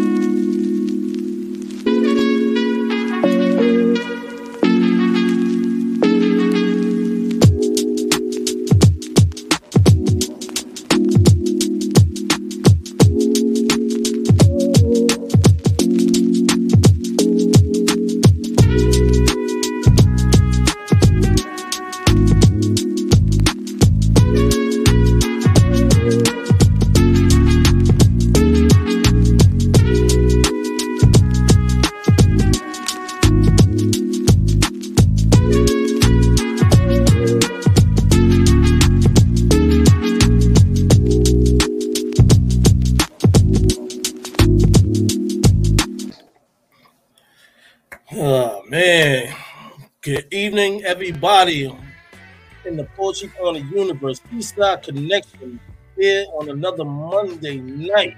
Oh in the Poetry Corner universe. Eastside Connection here on another Monday night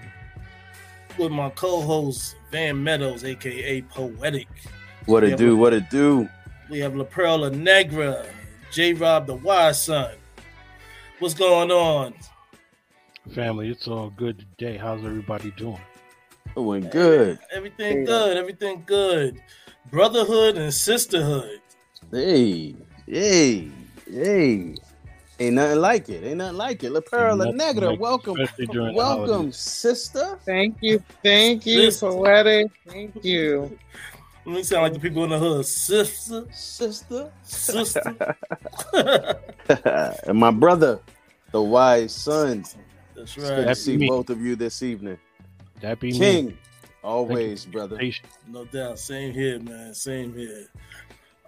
with my co-host Van Meadows, aka Poetic. What it do? but- What it do? We have La Perla Negra, J Rob the Wise Son. What's going on? Family, it's all good today. How's everybody doing? Doing good. Everything good, everything good. Brotherhood and sisterhood. Hey, hey, hey. Ain't nothing like it. Ain't nothing like it. La Perla Nothing Negra, like welcome. especially during the Welcome, sister. Thank you, thank you, Listen. poetic. Thank you. Let me sound like the people in the hood. Sister, Sister. sister. and my brother, the wise son. That's It's good to right. That's see me. both of you this evening. That be me. King, always, brother. No doubt. Same here, man. Same here.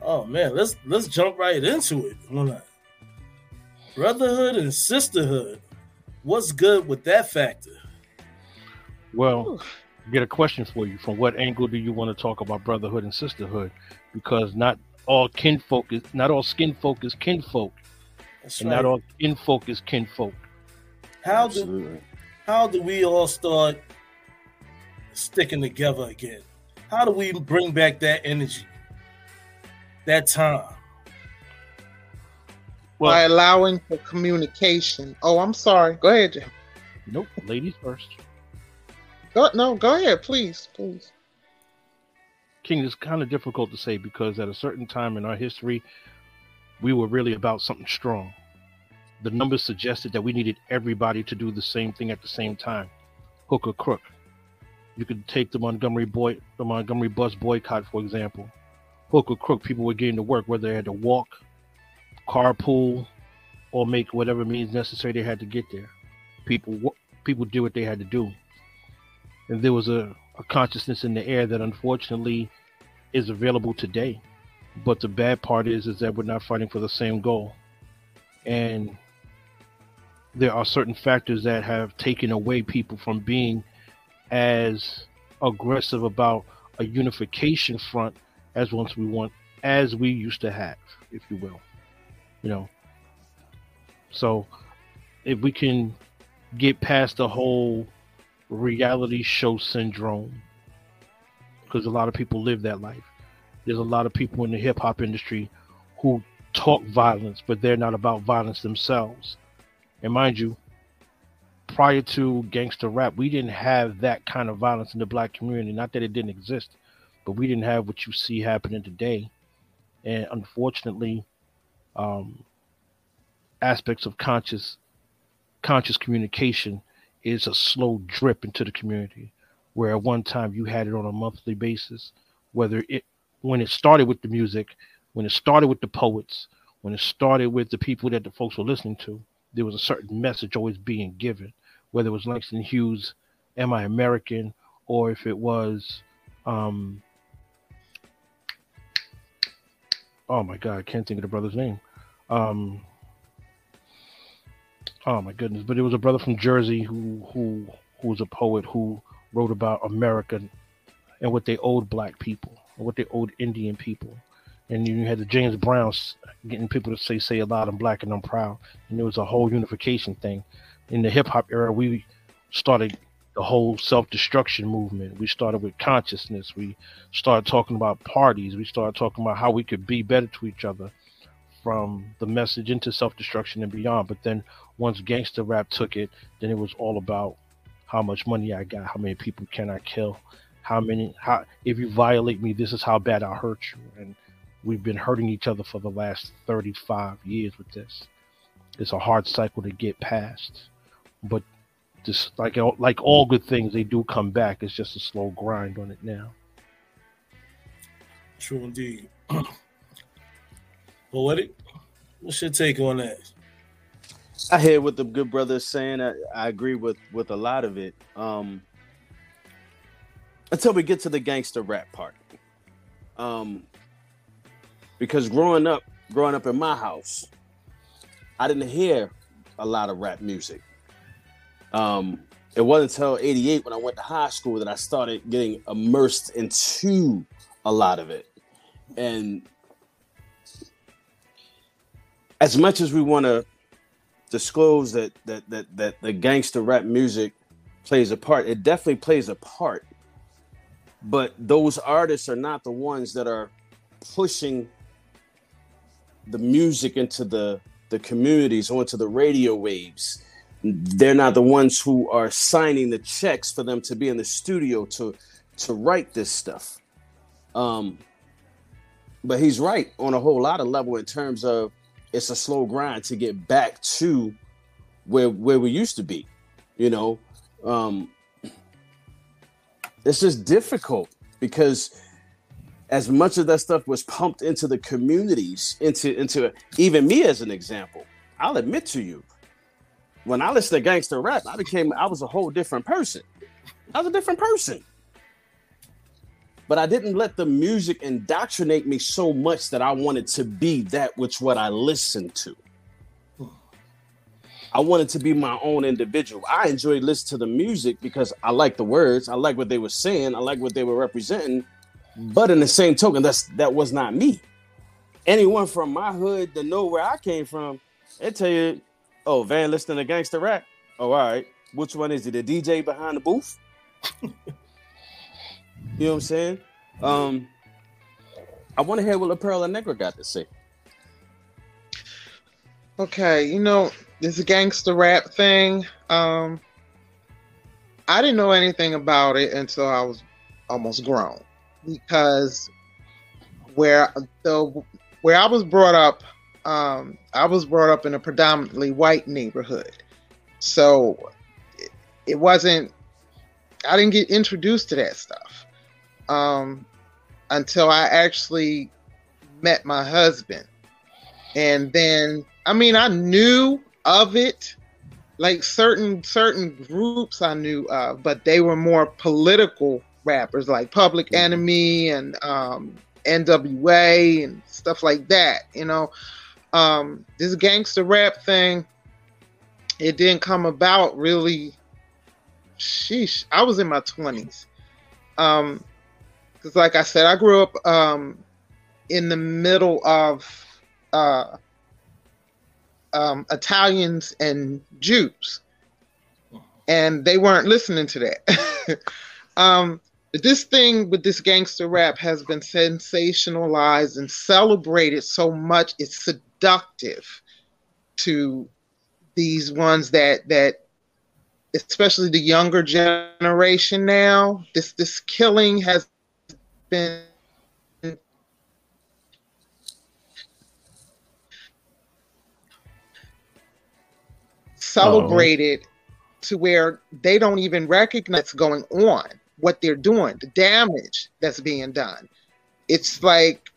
Oh man, let's let's jump right into it. Why not? Brotherhood and sisterhood. What's good with that factor? Well, get a question for you. From what angle do you want to talk about brotherhood and sisterhood? Because not all kinfolk is not all skin folk is kinfolk, That's and right. not all kinfolk is kinfolk. how do how do we all start sticking together again? How do we bring back that energy? That time. By allowing for communication. Oh, I'm sorry. Go ahead, Jim. nope. Ladies first. Go, no, go ahead, please, please. King it's kind of difficult to say because at a certain time in our history, we were really about something strong. The numbers suggested that we needed everybody to do the same thing at the same time, hook or crook. You could take the Montgomery boy, the Montgomery bus boycott, for example. Hook or crook, people were getting to work, whether they had to walk, carpool, or make whatever means necessary they had to get there. People, people did what they had to do, and there was a a consciousness in the air that unfortunately is available today. But the bad part is is that we're not fighting for the same goal. And there are certain factors that have taken away people from being as aggressive about a unification front as once we want as we used to have, if you will. You know. So if we can get past the whole reality show syndrome because a lot of people live that life. There's a lot of people in the hip hop industry who talk violence, but they're not about violence themselves. And mind you, prior to gangster rap, we didn't have that kind of violence in the black community. Not that it didn't exist, but we didn't have what you see happening today. And unfortunately, um, aspects of conscious conscious communication is a slow drip into the community where at one time you had it on a monthly basis whether it when it started with the music when it started with the poets when it started with the people that the folks were listening to there was a certain message always being given whether it was langston hughes am i american or if it was um oh my god i can't think of the brother's name. Um oh my goodness but it was a brother from jersey who who who was a poet who wrote about america and what they owed black people and what they owed indian people. And you had the james browns getting people to say say a lot i'm black and i'm proud. And there was a whole unification thing. In the hip-hop era we started the whole self-destruction movement we started with consciousness we started talking about parties we started talking about how we could be better to each other from the message into self-destruction and beyond but then once gangster rap took it then it was all about how much money I got, how many people can I kill, how many how if you violate me, this is how bad I hurt you. And we've been hurting each other for the last 35 years with this. It's a hard cycle to get past. But just like like all good things, they do come back. It's just a slow grind on it now. True indeed. Poetic, what's your take on that? I hear what the good brother is saying. I, I agree with with a lot of it. Um, until we get to the gangster rap part, um, because growing up, growing up in my house, I didn't hear a lot of rap music. Um, it wasn't until 88 when I went to high school that I started getting immersed into a lot of it. And as much as we want to disclose that that that that the gangster rap music plays a part, it definitely plays a part. But those artists are not the ones that are pushing the music into the the communities onto the radio waves they're not the ones who are signing the checks for them to be in the studio to to write this stuff. Um but he's right on a whole lot of level in terms of it's a slow grind to get back to where where we used to be you know? Um it's just difficult because as much of that stuff was pumped into the communities into into even me as an example i'll admit to you when I listened to gangster rap, I became I was a whole different person. I was a different person. But I didn't let the music indoctrinate me so much that I wanted to be that which what I listened to. I wanted to be my own individual. I enjoyed listening to the music because I like the words, I like what they were saying, I like what they were representing. But in the same token, that's that was not me. Anyone from my hood that know where I came from, they tell you Oh, Van listening to gangster rap. Oh, all right. Which one is it? The DJ behind the booth? you know what I'm saying? Um, I want to hear what La Perla Negra got to say. Okay, you know this gangster rap thing. Um, I didn't know anything about it until I was almost grown, because where the where I was brought up, um, I was brought up in a predominantly white neighborhood, so it, it wasn't. I didn't get introduced to that stuff um, until I actually met my husband, and then I mean I knew of it, like certain certain groups I knew of, but they were more political rappers like Public mm-hmm. Enemy and um, NWA and stuff like that, you know um, this gangster rap thing, it didn't come about really. Sheesh, I was in my twenties. Um, because like I said, I grew up um in the middle of uh um Italians and Jews, and they weren't listening to that. um, this thing with this gangster rap has been sensationalized and celebrated so much. It's seductive to these ones that that especially the younger generation now this this killing has been celebrated Uh-oh. to where they don't even recognize what's going on what they're doing the damage that's being done it's like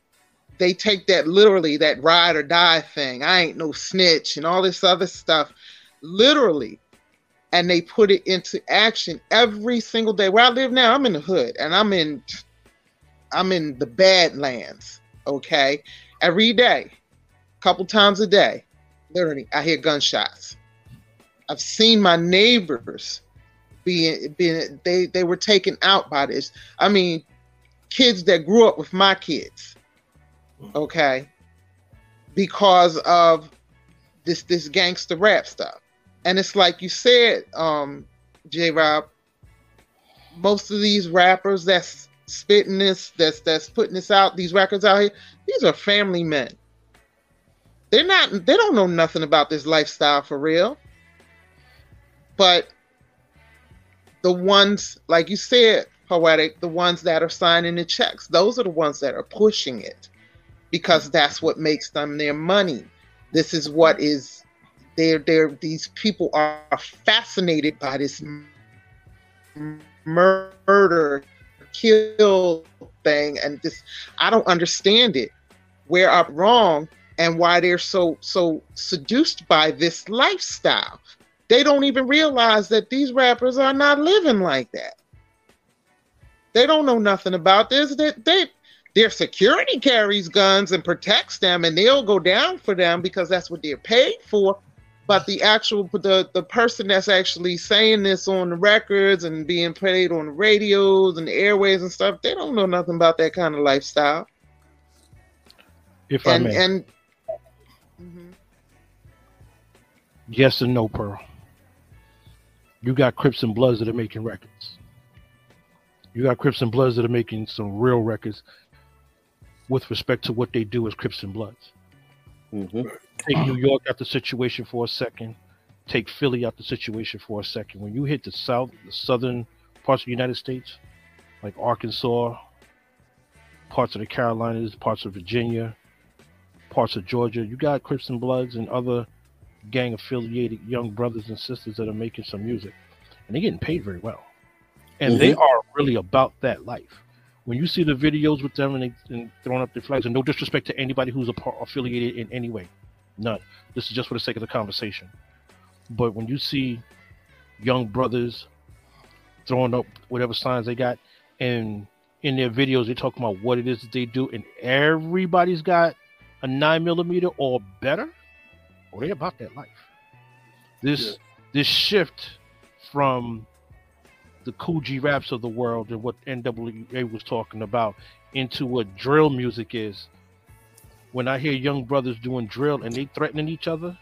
they take that literally, that ride or die thing. I ain't no snitch and all this other stuff, literally, and they put it into action every single day. Where I live now, I'm in the hood, and I'm in, I'm in the Badlands. Okay, every day, a couple times a day, literally, I hear gunshots. I've seen my neighbors being being they they were taken out by this. I mean, kids that grew up with my kids okay, because of this this gangster rap stuff. And it's like you said, um, J Rob, most of these rappers that's spitting this, that's that's putting this out, these records out here, these are family men. They're not they don't know nothing about this lifestyle for real. But the ones, like you said, poetic, the ones that are signing the checks, those are the ones that are pushing it because that's what makes them their money. This is what is they're they're these people are fascinated by this murder kill thing and this I don't understand it. Where I'm wrong and why they're so so seduced by this lifestyle. They don't even realize that these rappers are not living like that. They don't know nothing about this. That they, they, their security carries guns and protects them, and they'll go down for them because that's what they're paid for. But the actual the the person that's actually saying this on the records and being played on the radios and the airways and stuff, they don't know nothing about that kind of lifestyle. If I and may, and mm-hmm. yes and no, Pearl. You got Crips and Bloods that are making records. You got Crips and Bloods that are making some real records with respect to what they do as Crips and Bloods. hmm Take New York out the situation for a second. Take Philly out the situation for a second. When you hit the south, the southern parts of the United States, like Arkansas, parts of the Carolinas, parts of Virginia, parts of Georgia, you got Crips and Bloods and other gang affiliated young brothers and sisters that are making some music, and they're getting paid very well, and they are really about that life. When you see the videos with them and, they, and throwing up their flags, and no disrespect to anybody who's a part, affiliated in any way, none. This is just for the sake of the conversation. But when you see young brothers throwing up whatever signs they got, and in their videos they talk about what it is that they do, and everybody's got a nine millimeter or better, or they about that life. This Yeah. this shift from the Kool G Raps of the world and what NWA was talking about into what drill music is. When I hear young brothers doing drill and they threatening each other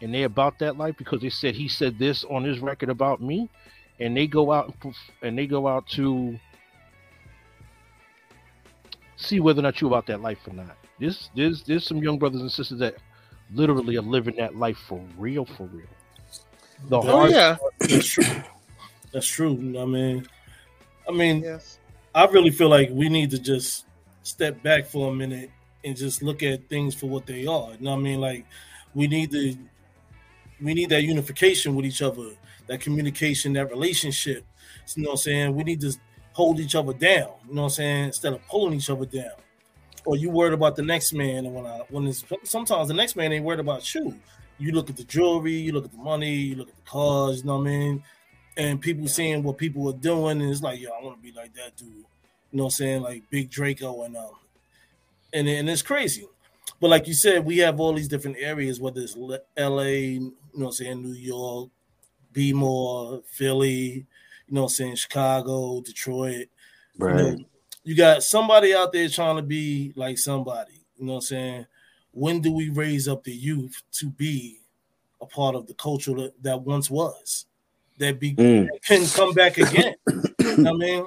and they about that life because they said he said this on his record about me and they go out and, and they go out to see whether or not you about that life or not. This there's there's some young brothers and sisters that literally are living that life for real, for real. The oh hard yeah, That's true. That's true. you know what I mean, I mean, yes, I really feel like we need to just step back for a minute and just look at things for what they are. You know what I mean? Like we need to we need that unification with each other, that communication, that relationship. You know what I'm saying? We need to hold each other down, you know what I'm saying, instead of pulling each other down. Or you worried about the next man and when I when it's sometimes the next man ain't worried about you. You look at the jewelry, you look at the money, you look at the cars, you know what I mean? And people seeing what people are doing, and it's like, yo, I want to be like that dude. You know what I'm saying? Like Big Draco and um and, and it's crazy. But like you said, we have all these different areas, whether it's L- LA, you know what I'm saying, New York, B-more, Philly, you know what I'm saying, Chicago, Detroit. You, know, Right. you got somebody out there trying to be like somebody, you know what I'm saying? When do we raise up the youth to be a part of the culture that, that once was? That be Mm. can come back again. You know I mean,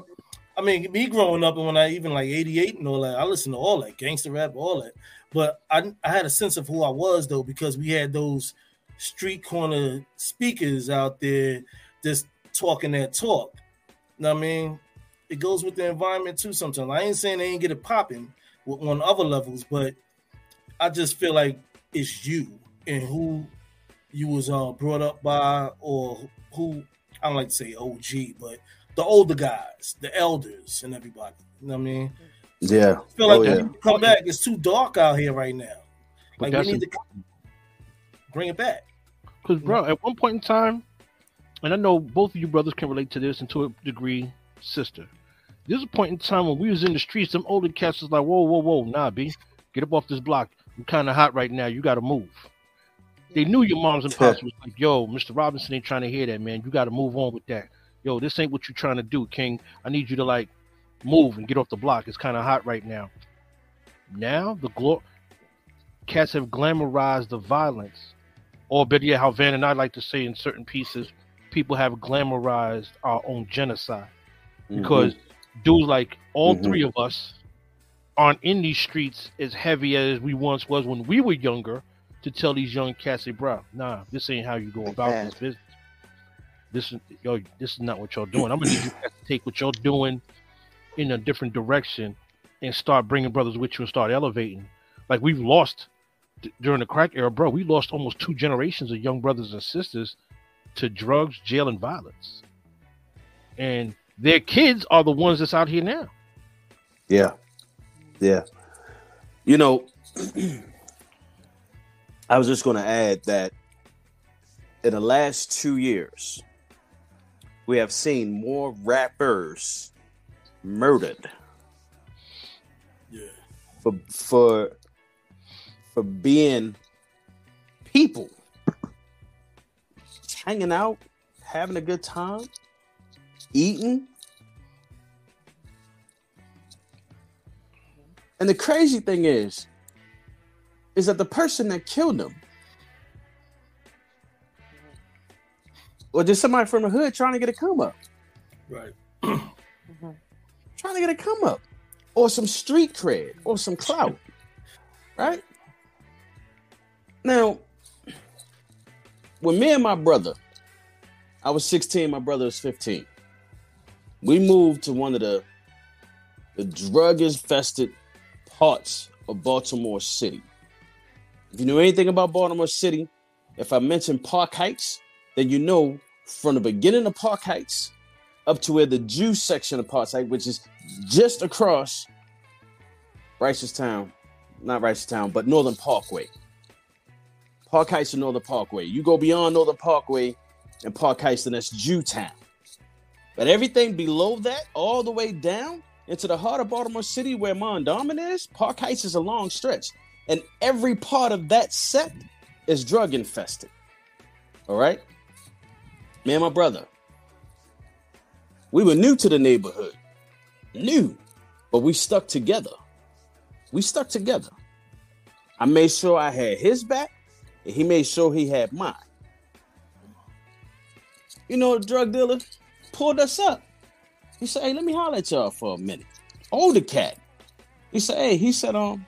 I mean, me growing up and when I even like '88 and all that, I listened to all that gangster rap, all that. But I I had a sense of who I was though because we had those street corner speakers out there just talking that talk. You know what I mean? It goes with the environment too. Sometimes I ain't saying they ain't get it popping on other levels, but I just feel like it's you and who you was uh, brought up by, or who I don't like to say OG, but the older guys, the elders, and everybody. You know what I mean? Yeah. I feel like Oh, when yeah. you come back, it's too dark out here right now. But Like we need to bring it back. Because, bro, mm-hmm. at one point in time, and I know both of you brothers can relate to this, and to a degree, sister. There's a point in time when we was in the streets, some older cats was like, whoa, whoa, whoa, nah, B, get up off this block. I'm kind of hot right now. You got to move. They knew your moms and pops was like, yo, Mr. Robinson ain't trying to hear that, man. You got to move on with that. Yo, this ain't what you're trying to do, King. I need you to like move and get off the block. It's kind of hot right now. Now the glor cats have glamorized the violence or better yet, how Van and I like to say in certain pieces, people have glamorized our own genocide because dudes like all Mhm. three of us aren't in these streets as heavy as we once was when we were younger to tell these young cats, hey, bro, nah, this ain't how you go about this business. this is yo, this is not what y'all doing. I'm gonna need you guys to take what y'all doing in a different direction and start bringing brothers with you and start elevating. Like we've lost d- during the crack era, bro. We lost almost two generations of young brothers and sisters to drugs, jail, and violence. And their kids are the ones that's out here now. Yeah. Yeah. You know, I was just going to add that in the last two years, we have seen more rappers murdered Yeah. for for for being people, hanging out, having a good time, eating. And the crazy thing is, is that the person that killed them, or just somebody from the hood trying to get a come up, Right. trying to get a come up, or some street cred, or some clout, right? Now, when me and my brother, I was 16, my brother was 15. We moved to one of the the drug infested parts of Baltimore City. If you know anything about Baltimore City, if I mention Park Heights, then you know from the beginning of Park Heights up to where the Jew section of Park Heights, which is just across Town, not Town, but Northern Parkway. Park Heights and Northern Parkway. You go beyond Northern Parkway and Park Heights, and that's Jewtown. But everything below that, all the way down into the heart of Baltimore City, where Mondawmin is, Park Heights is a long stretch. And every part of that set is drug infested. All right? Me and my brother, we were new to the neighborhood. New. But we stuck together. We stuck together. I made sure I had his back, and he made sure he had mine. You know, the drug dealer pulled us up. He said, Hey, let me holler at y'all for a minute. Older cat. He said, Hey, he said, um,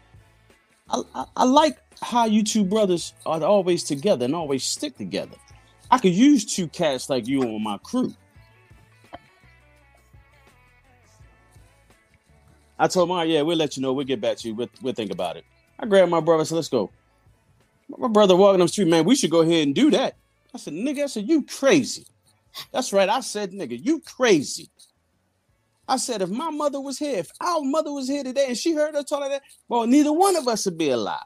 I, I, like how you two brothers are always together and always stick together. I could use two cats like you on my crew. I told him, "All right, yeah, we'll let you know. We'll get back to you. We'll, we'll think about it. I grabbed my brother, said, let's go. My brother walking up the street, man, we should go ahead and do that. I said, nigga, I said, you crazy. That's right. I said, nigga, you crazy. I said, if my mother was here, if our mother was here today and she heard us talk like that, well, neither one of us would be alive.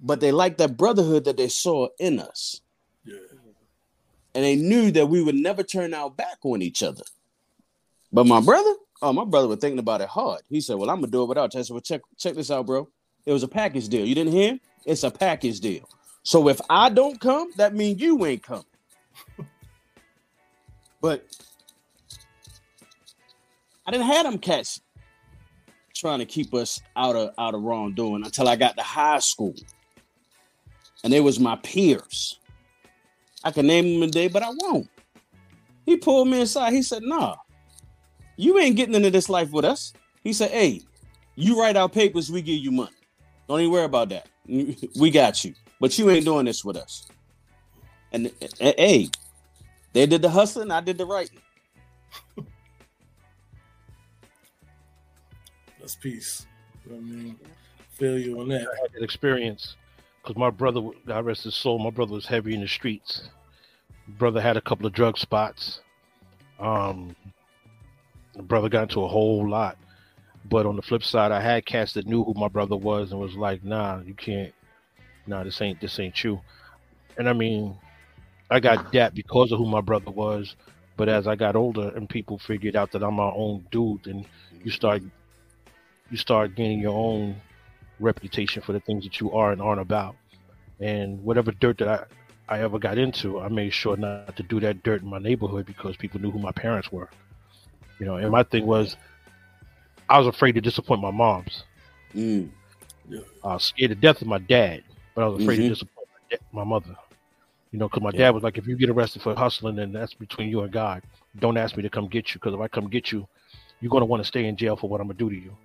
But they liked that brotherhood that they saw in us. Yeah. And they knew that we would never turn our back on each other. But my brother, oh, my brother was thinking about it hard. He said, Well, I'm gonna do it without you. I said, Well, check, check this out, bro. It was a package deal. You didn't hear? It's a package deal. So if I don't come, that means you ain't coming. But I didn't have them cats trying to keep us out of out of wrongdoing until I got to high school. And they was my peers. I can name them today, but I won't. He pulled me inside. He said, nah, you ain't getting into this life with us. He said, hey, you write our papers, we give you money. Don't even worry about that. We got you. But you ain't doing this with us. And, hey, they did the hustling, I did the writing. That's peace. You know I mean? Feel you on that. I had that experience because my brother, God rest his soul, my brother was heavy in the streets. Brother had a couple of drug spots. Um, the brother got into a whole lot. But on the flip side, I had cats that knew who my brother was and was like, "Nah, you can't. Nah, this ain't this ain't you." And I mean, I got that because of who my brother was. But as I got older and people figured out that I'm my own dude, and you start you start gaining your own reputation for the things that you are and aren't about. And whatever dirt that I, I ever got into, I made sure not to do that dirt in my neighborhood because people knew who my parents were. You know, and my thing was I was afraid to disappoint my moms. Mm. I was scared to death of my dad, but I was afraid Mhm. to disappoint my, my mother. You know, because my Yeah. dad was like, if you get arrested for hustling, then that's between you and God. Don't ask me to come get you, because if I come get you, you're going to want to stay in jail for what I'm going to do to you.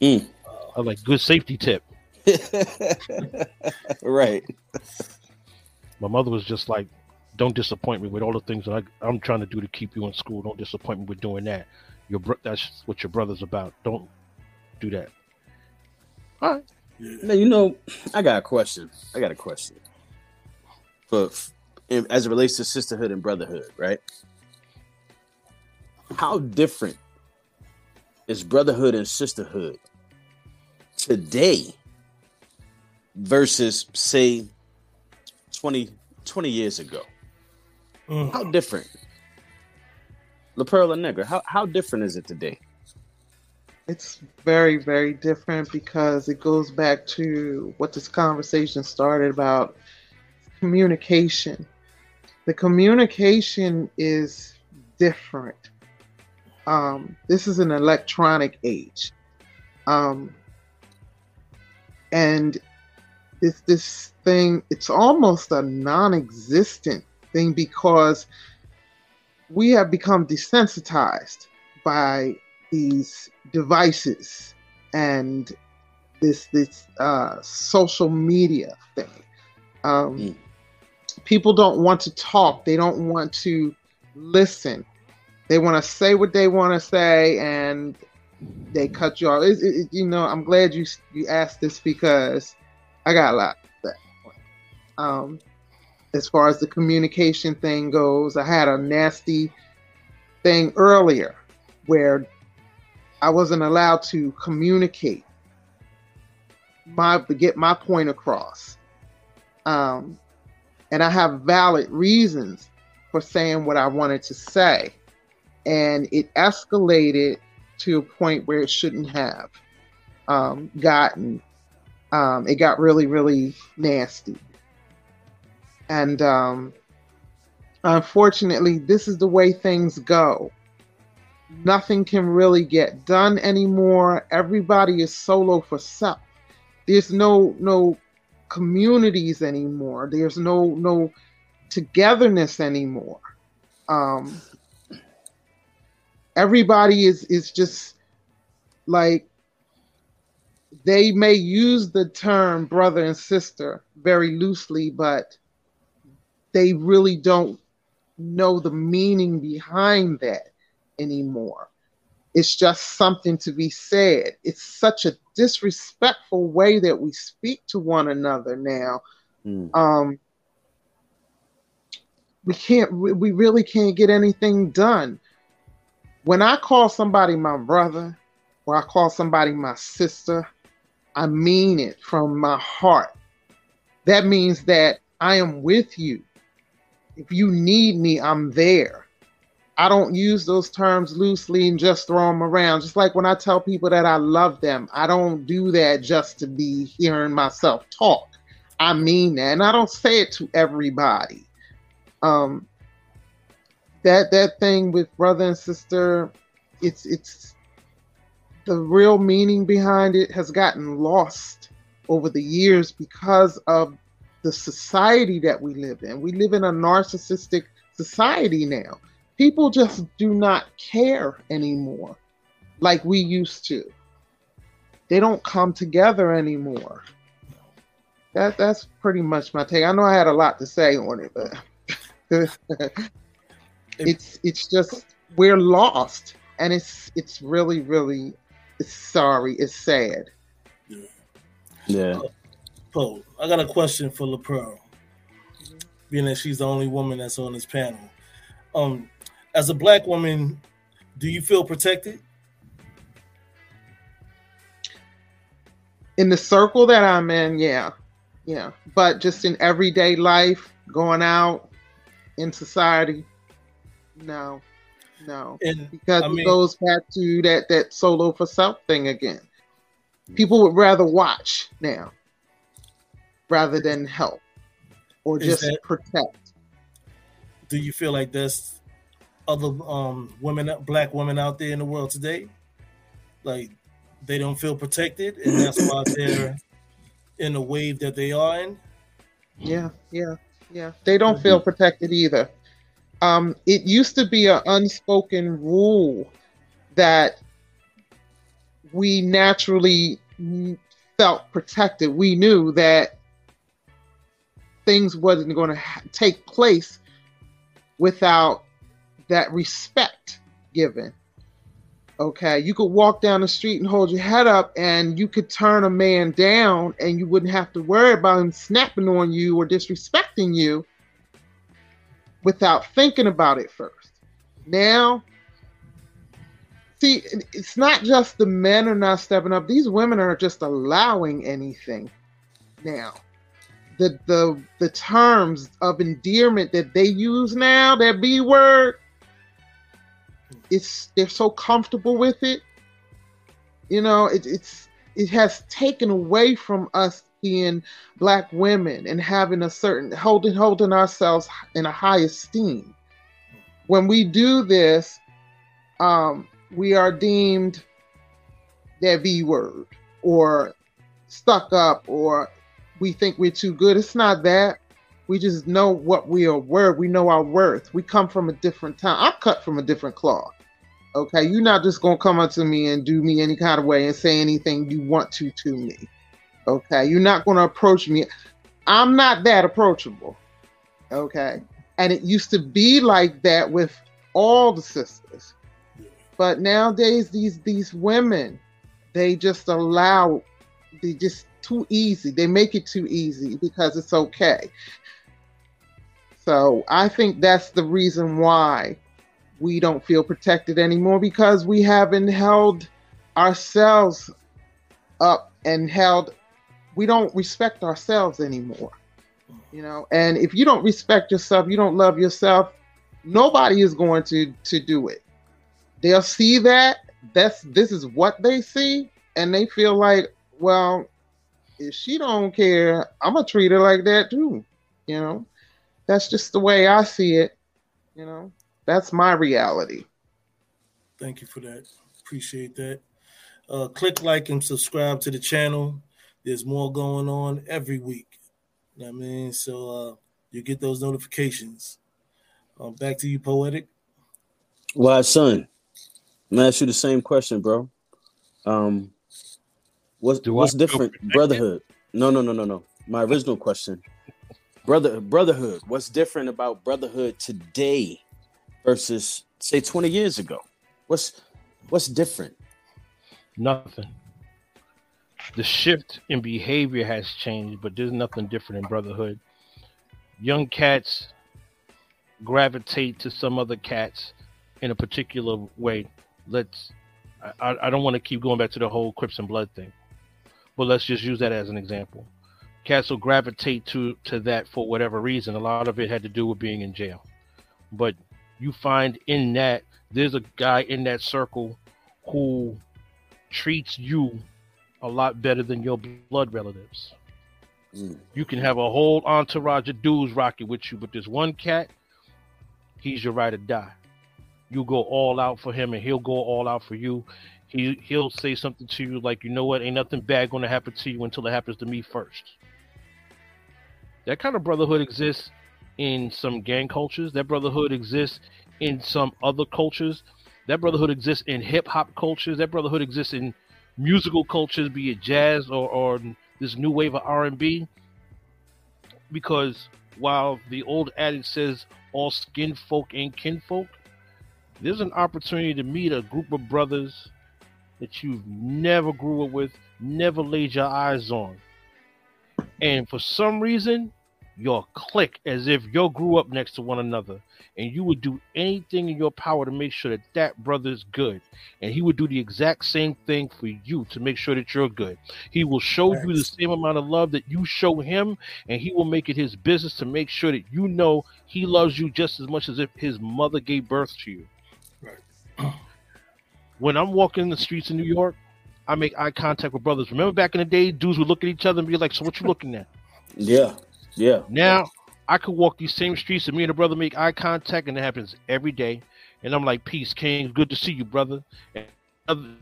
Mm. I was like, good safety tip. right. My mother was just like, "Don't disappoint me with all the things that I, I'm trying to do to keep you in school. Don't disappoint me with doing that. Your bro- that's what your brother's about. Don't do that." All right. Now you know, I got a question. I got a question. But as it relates to sisterhood and brotherhood, right? How different is brotherhood and sisterhood today versus say 20, 20 years ago? Mm. How different? La Perla Negra, how, how different is it today? It's very, very different because it goes back to what this conversation started about communication. The communication is different. Um, this is an electronic age. Um, and it's this thing, it's almost a non existent thing because we have become desensitized by these devices and this this uh, social media thing. Um, mm. People don't want to talk. They don't want to listen. They want to say what they want to say, and they cut you off. It, it, you know, I'm glad you you asked this because I got a lot. That um, as far as the communication thing goes, I had a nasty thing earlier where I wasn't allowed to communicate my to get my point across. Um, and I have valid reasons for saying what I wanted to say. And it escalated to a point where it shouldn't have um, gotten. Um, it got really, really nasty. And um, unfortunately, this is the way things go nothing can really get done anymore. Everybody is solo for self. There's no no communities anymore. There's no no togetherness anymore. Um, everybody is is just like they may use the term brother and sister very loosely, but they really don't know the meaning behind that anymore. It's just something to be said. It's such a disrespectful way that we speak to one another now. Mm. Um, we can't, we really can't get anything done. When I call somebody my brother or I call somebody my sister, I mean it from my heart. That means that I am with you. If you need me, I'm there. I don't use those terms loosely and just throw them around. Just like when I tell people that I love them, I don't do that just to be hearing myself talk. I mean that, and I don't say it to everybody. Um, that that thing with brother and sister, it's it's the real meaning behind it has gotten lost over the years because of the society that we live in. We live in a narcissistic society now people just do not care anymore like we used to. They don't come together anymore. That that's pretty much my take. I know I had a lot to say on it, but it's it's just we're lost, and it's it's really really it's sorry, it's sad. Yeah. Poe, I got a question for La being that she's the only woman that's on this panel. Um, as a black woman, do you feel protected? In the circle that I'm in, yeah. Yeah. But just in everyday life, going out in society, no. No. And, because I mean, it goes back to that that solo for self thing again. People would rather watch now rather than help or just that, protect. Do you feel like that's other um, women, black women out there in the world today. Like they don't feel protected, and that's why they're in the wave that they are in. Yeah, yeah, yeah. They don't feel protected either. Um, it used to be an unspoken rule that we naturally felt protected. We knew that things wasn't going to ha- take place without that respect given. Okay, you could walk down the street and hold your head up, and you could turn a man down, and you wouldn't have to worry about him snapping on you or disrespecting you without thinking about it first. Now, see, it's not just the men are not stepping up; these women are just allowing anything now. The the the terms of endearment that they use now, that B word, it's they're so comfortable with it. You know, it, it's it has taken away from us being black women and having a certain holding holding ourselves in a high esteem. When we do this, um, we are deemed that V word or stuck up or we think we're too good. It's not that. We just know what we are worth. We know our worth. We come from a different time. I'm cut from a different cloth. Okay, you're not just gonna come up to me and do me any kind of way and say anything you want to to me. Okay, you're not gonna approach me. I'm not that approachable. Okay, and it used to be like that with all the sisters, but nowadays these these women, they just allow, they just too easy. They make it too easy because it's okay. So I think that's the reason why we don't feel protected anymore because we haven't held ourselves up and held we don't respect ourselves anymore. You know and if you don't respect yourself you don't love yourself nobody is going to to do it. They'll see that that's this is what they see and they feel like well if she don't care i'm gonna treat her like that too you know that's just the way i see it you know that's my reality. Thank you for that. Appreciate that. Uh, click like and subscribe to the channel. There's more going on every week. You know I mean, so uh, you get those notifications. Um, back to you, poetic. Wise Son? I'm gonna ask you the same question, bro. Um, what's Do what's different, brotherhood? No, no, no, no, no. My original question, brother, brotherhood. What's different about brotherhood today versus say 20 years ago? What's what's different? Nothing. The shift in behavior has changed, but there's nothing different in brotherhood. Young cats gravitate to some other cats in a particular way. Let's I, I don't want to keep going back to the whole Crips and Blood thing, but let's just use that as an example. Cats will gravitate to to that for whatever reason. A lot of it had to do with being in jail, but you find in that there's a guy in that circle who treats you a lot better than your blood relatives. Mm. You can have a whole entourage of dudes rocking with you, but there's one cat, he's your ride or die. You go all out for him, and he'll go all out for you. He he'll say something to you like, you know what, ain't nothing bad going to happen to you until it happens to me first. That kind of brotherhood exists in some gang cultures. That brotherhood exists in some other cultures. That brotherhood exists in hip hop cultures. That brotherhood exists in musical cultures, be it jazz or, or this new wave of R and B. Because while the old adage says all skin folk ain't kinfolk, there's an opportunity to meet a group of brothers that you've never grew up with, never laid your eyes on. And for some reason, your click as if you grew up next to one another. And you would do anything in your power to make sure that that brother is good. And he would do the exact same thing for you to make sure that you're good. He will show you the same amount of love that you show him and he will make it his business to make sure that you know he loves you just as much as if his mother gave birth to you. Right. When i'm walking in the streets in new york i make eye contact with brothers remember back in the day dudes would look at each other and be like so what you looking at yeah yeah. Now I could walk these same streets and me and a brother make eye contact, and it happens every day. And I'm like, "Peace, King. Good to see you, brother." And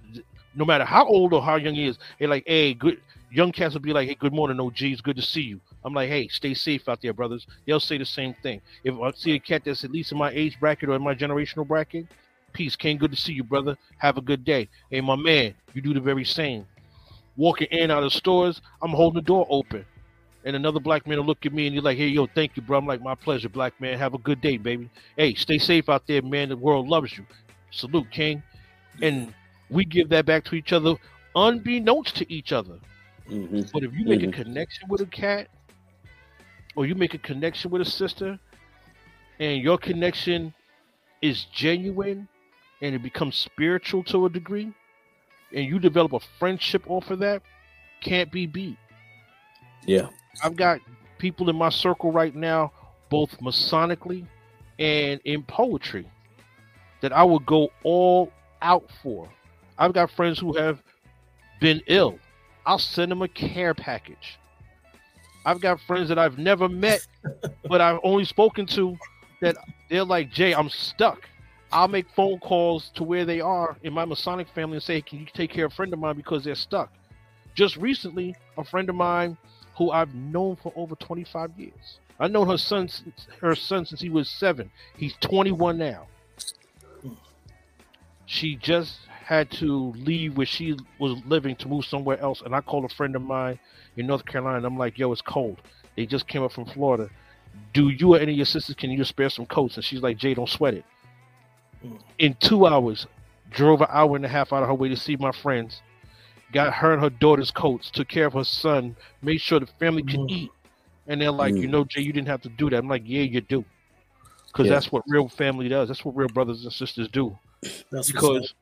no matter how old or how young he is, they're like, "Hey, good." Young cats will be like, "Hey, good morning, OGs. Good to see you." I'm like, "Hey, stay safe out there, brothers." They'll say the same thing. If I see a cat that's at least in my age bracket or in my generational bracket, peace, King. Good to see you, brother. Have a good day. Hey, my man, you do the very same. Walking in out of stores, I'm holding the door open. and another black man will look at me and you're like, "Hey, yo, thank you, bro." I'm like, "My pleasure, black man. Have a good day, baby. Hey, stay safe out there, man. The world loves you. Salute, King." And we give that back to each other, unbeknownst to each other. hmm But if you make Mhm. a connection with a cat, or you make a connection with a sister, and your connection is genuine and it becomes spiritual to a degree, and you develop a friendship off of that, can't be beat. Yeah. I've got people in my circle right now, both Masonically and in poetry, that I would go all out for. I've got friends who have been ill. I'll send them a care package. I've got friends that I've never met, but I've only spoken to that they're like, Jay, I'm stuck. I'll make phone calls to where they are in my Masonic family and say, Can you take care of a friend of mine because they're stuck? Just recently, a friend of mine who I've known for over 25 years. I've known her son, since- her son since he was seven. He's 21 now. She just had to leave where she was living to move somewhere else. And I called a friend of mine in North Carolina. I'm like, yo, it's cold. They just came up from Florida. Do you or any of your sisters can you spare some coats? And she's like, Jay, don't sweat it. In two hours, drove an hour and a half out of her way to see my friends. Got her and her daughter's coats, took care of her son, made sure the family could Mm. eat. And they're like, Mm. you know, Jay, you didn't have to do that. I'm like, yeah, you do. Because Yeah. that's what real family does. That's what real brothers and sisters do. That's Because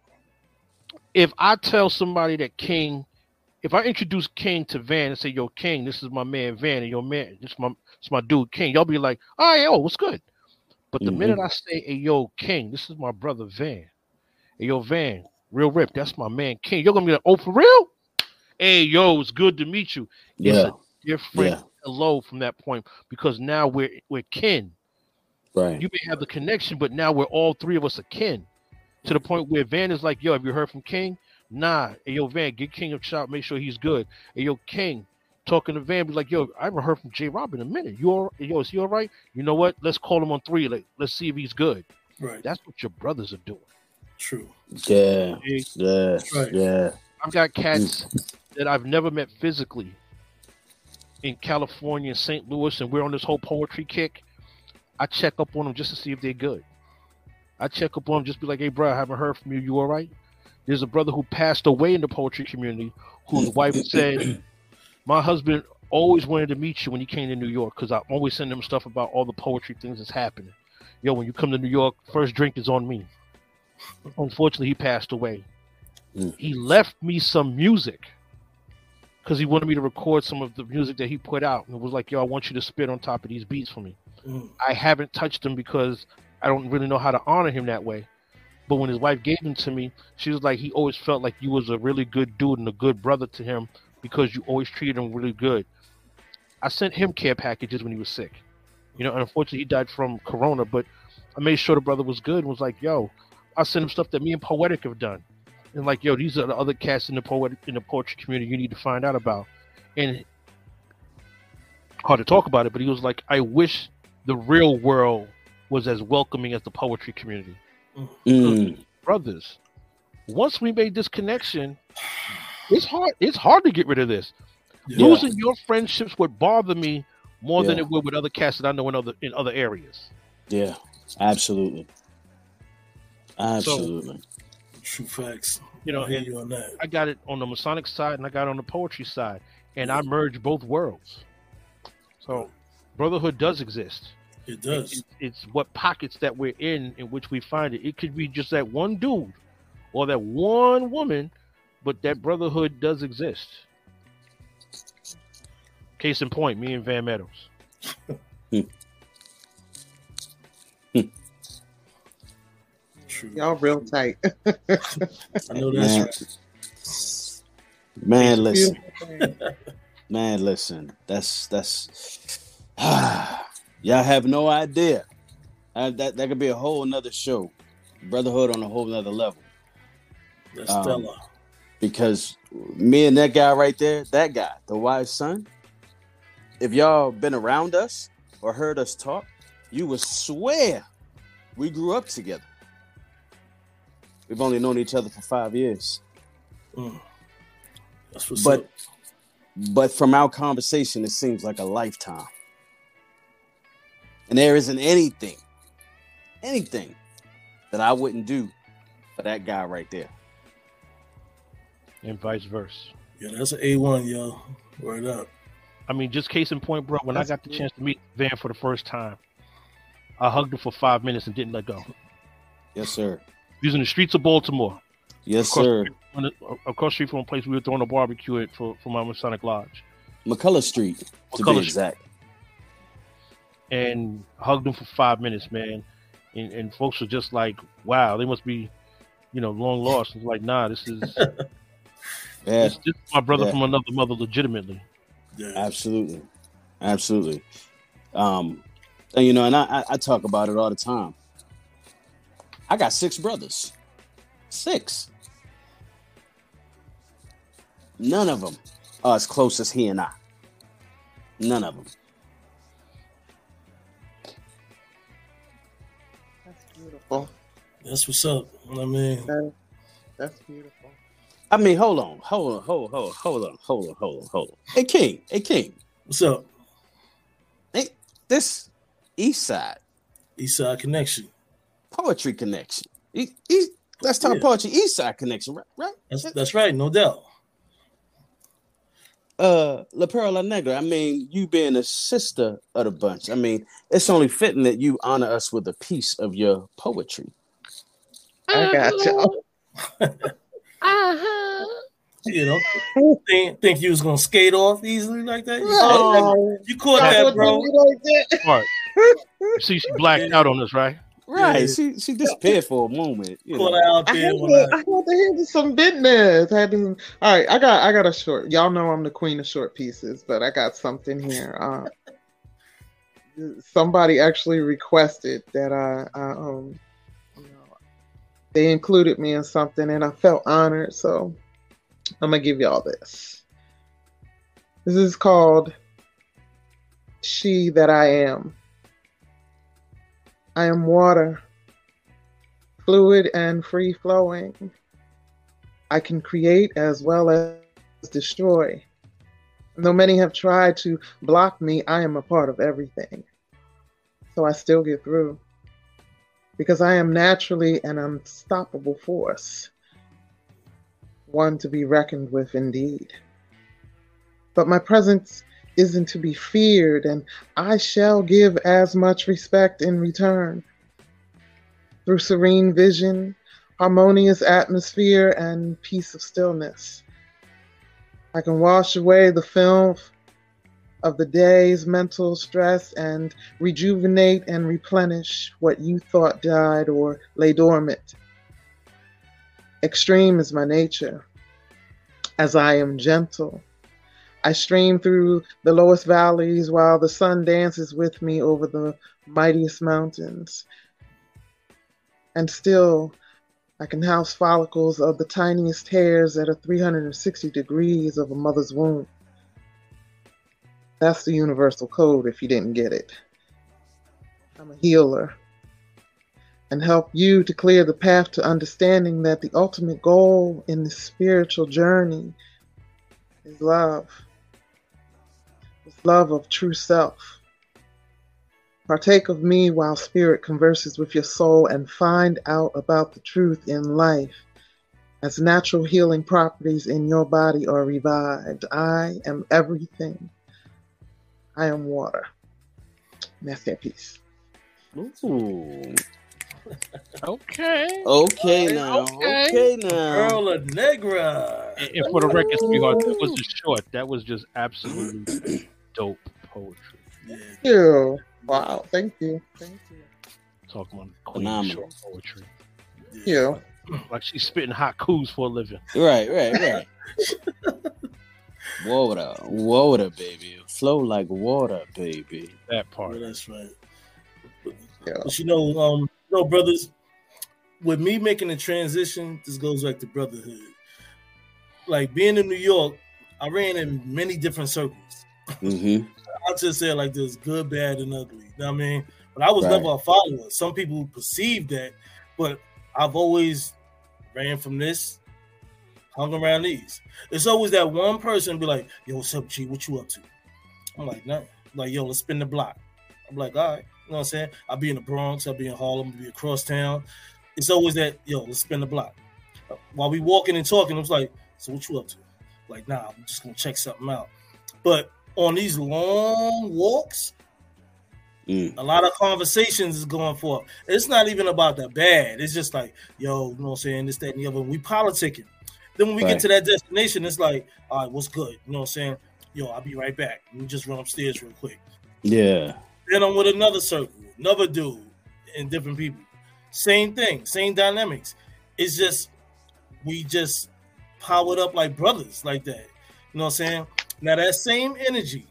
if I tell somebody that King, if I introduce King to Van and say, "Yo, King, this is my man Van, and your man, this is my, this my dude King," y'all be like, "Oh, yeah, oh, what's good?" But the Mhm. minute I say, "Hey, yo, King, this is my brother Van," "Hey, yo, Van, real rip, that's my man King," you're gonna be like, "Oh, for real?" Hey, yo, it's good to meet you. It's Yeah. a different Yeah. hello from that point because now we're we're kin Right. you may have the connection, but now we're all three of us are kin. To the point where Van is like, yo, have you heard from King? Nah. Hey, yo, Van, get King a shot, make sure he's good. Hey, yo, King, talking to Van, be like, yo, I haven't heard from J Rob in a minute. You all yo, is he all right? You know what? Let's call him on three. Like, let's see if he's good. right. That's what your brothers are doing. True. Yeah. Big. Yeah. Right. Yeah. I've got cats mm. that I've never met physically in California, and St. Louis, and we're on this whole poetry kick. I check up on them just to see if they're good. I check up on them, just be like, "Hey, bro, I haven't heard from you. You all right?" There's a brother who passed away in the poetry community, whose wife said, "My husband always wanted to meet you when he came to New York because I always send him stuff about all the poetry things that's happening. Yo, when you come to New York, first drink is on me." Unfortunately, he passed away. Mm. He left me some music because he wanted me to record some of the music that he put out. And it was like, yo, I want you to spit on top of these beats for me. Mm. I haven't touched him because I don't really know how to honor him that way. But when his wife gave him to me, she was like, he always felt like you was a really good dude and a good brother to him because you always treated him really good. I sent him care packages when he was sick. You know, and unfortunately he died from corona, but I made sure the brother was good and was like, yo, I sent him stuff that me and Poetic have done. And like, yo, these are the other cats in the poetic in the poetry community you need to find out about. And hard to talk about it, but he was like, I wish the real world was as welcoming as the poetry community. Mm. Brothers, once we made this connection, it's hard. It's hard to get rid of this. Yeah. Losing your friendships would bother me more than it would with other cats that I know in other in other areas. Yeah. Absolutely. Absolutely. True facts. You know, I hear you on that. I got it on the Masonic side and I got it on the poetry side, and I merge both worlds. So, brotherhood does exist. It does. It- it's what pockets that we're in in which we find it. It could be just that one dude or that one woman, but that brotherhood does exist. Case in point, me and Van Meadows. True. Y'all real tight. I know that's Man. right. Man, listen. Man, listen. That's that's y'all have no idea. Uh, that that could be a whole another show. Brotherhood on a whole another level. That's Um, Stella. Because me and that guy right there, that guy, the wise son, if y'all been around us or heard us talk, you would swear we grew up together. We've only known each other for five years. Mm. That's what's but- up. but from our conversation, it seems like a lifetime. And there isn't anything, anything that I wouldn't do for that guy right there. And vice versa. Yeah, that's an A1, yo. Word up. I mean, just case in point, bro. When That's I got the good. chance to meet Van for the first time, I hugged him for five minutes and didn't let go. Yes, sir. He was in the streets of Baltimore, Yes, Across- sir. the, uh, across the street from a place we were throwing a barbecue at for, for my Masonic Lodge, McCulloh Street, to McCulloh be Street. and hugged him for five minutes, man. And, and folks were just like, "Wow, they must be, you know, long lost." It's like, nah, this is Yeah, this, this is my brother Yeah. from another mother, legitimately. Yeah. absolutely. Absolutely. Um, and you know, and I, I, I talk about it all the time. I got six brothers. Six. None of them are as close as he and I. None of them. That's beautiful. That's what's up. I mean, That- that's beautiful. I mean, hold on, hold on, hold, hold, hold on, hold on, hold on, hold on. Hey, King, hey, King, what's up? hey, this East Side Eastside Connection. Poetry Connection. E- E- let's talk Yeah. poetry East Side Connection, right? right? That's that's right, no doubt. uh La Perla Negra, I mean, you being a sister of the bunch, I mean, it's only fitting that you honor us with a piece of your poetry. I got you. You know, think, think you was gonna skate off easily like that? You caught Oh, that, you caught I that bro. do like that. All right. See, she blacked out on us, right? Right. Yeah. She she disappeared for a moment. You Caught know. her out I there had, when to, I, I had to handle some business. I had to, all right, I got I got a short. Y'all know I'm the queen of short pieces, but I got something here. Uh, somebody actually requested that I, I um, you know, they included me in something, and I felt honored. So I'm gonna give y'all this. This is called "She That I Am." I am water fluid and free flowing. I can create as well as destroy. Though many have tried to block me, I am a part of everything. So I still get through. Because I am naturally an unstoppable force, one to be reckoned with indeed. But my presence isn't to be feared, and I shall give as much respect in return through serene vision, harmonious atmosphere, and peace of stillness. I can wash away the film of the day's mental stress and rejuvenate and replenish what you thought died or lay dormant. Extreme is my nature, as I am gentle. I stream through the lowest valleys while the sun dances with me over the mightiest mountains and still I can house follicles of the tiniest hairs at a 360 degrees of a mother's womb. That's the universal code if you didn't get it. I'm a healer and help you to clear the path to understanding that the ultimate goal in the spiritual journey is love. It's love of true self. Partake of me while spirit converses with your soul and find out about the truth in life as natural healing properties in your body are revived. I am everything. I am water. And that's that piece. Ooh. Okay. Okay now. Okay. Okay now. Perla Negra. And, and for the record, sweetheart, that was just short. That was just absolutely dope poetry. Yeah. Thank you. Wow. Thank you. Thank you. Talking about queen Phenomenal. short poetry. Yeah. Like she's spitting haikus for a living. Right, right, right. water, water, baby. Flow like water, baby. That part. Yeah, that's right. Yeah. But you know, um, you know, brothers, with me making the transition, this goes back to brotherhood. Like being in New York, I ran in many different circles. Mm-hmm. I'll just say it like this good, bad, and ugly. You know what I mean? But I was Right. never a follower. Some people perceive that, but I've always ran from this, hung around these. It's always that one person be like, "Yo, what's up, G? What you up to?" I'm like, "Nothing." Like, "Yo, let's spin the block." I'm like, "All right." You know what I'm saying? I'll be in the Bronx. I'll be in Harlem. I'll be across town. It's always that, "Yo, let's spin the block." While we walking and talking, I was like, "So what you up to?" Like, nah, I'm just gonna check something out. But on these long walks, Mm. a lot of conversations is going forth. It's not even about the bad. It's just like, yo, you know what I'm saying? This, that, and the other. We politicking. Then when we Right. get to that destination, it's like, all right, what's good? You know what I'm saying? Yo, I'll be right back. Let me just run upstairs real quick. Yeah. Then I'm with another circle, another dude, and different people. Same thing, same dynamics. It's just we just powered up like brothers like that. You know what I'm saying? Now that same energy.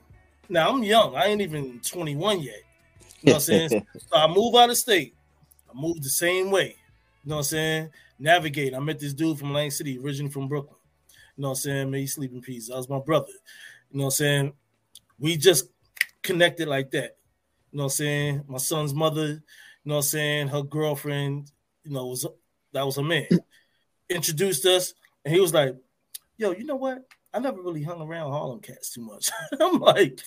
Now I'm young. I ain't even 21 yet. You know what I'm saying? so I move out of state. I move the same way. You know what I'm saying? Navigate. I met this dude from Lang City, originally from Brooklyn. You know what I'm saying? May he sleep in peace. That was my brother. You know what I'm saying? We just connected like that. You know what I'm saying? My son's mother, you know what I'm saying? Her girlfriend, you know, was that was a man. Introduced us, and he was like, Yo, you know what? I never really hung around Harlem cats too much. I'm like,